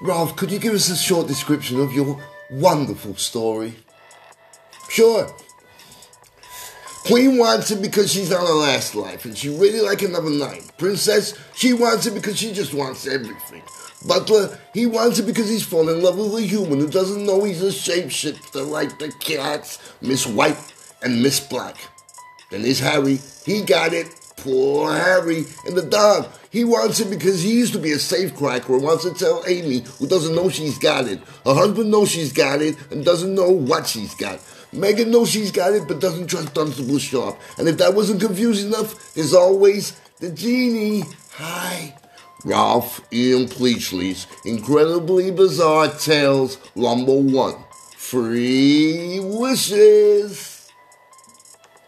Ralph, could you give us a short description of your wonderful story? Sure. Queen wants it because she's on her last life and she really like another nine. Princess, she wants it because she just wants everything. Butler, he wants it because he's fallen in love with a human who doesn't know he's a shapeshifter like the cats, Miss White and Miss Black. Then there's Harry. He got it. Poor Harry. And the dog. He wants it because he used to be a safecracker and wants to tell Amy, who doesn't know she's got it. Her husband knows she's got it and doesn't know what she's got. Megan knows she's got it but doesn't trust Dunstable Sharp. And if that wasn't confusing enough, there's always the genie. Hi. Ralph Ian Pleachley's Incredibly Bizarre Tales Number One. Free Wishes.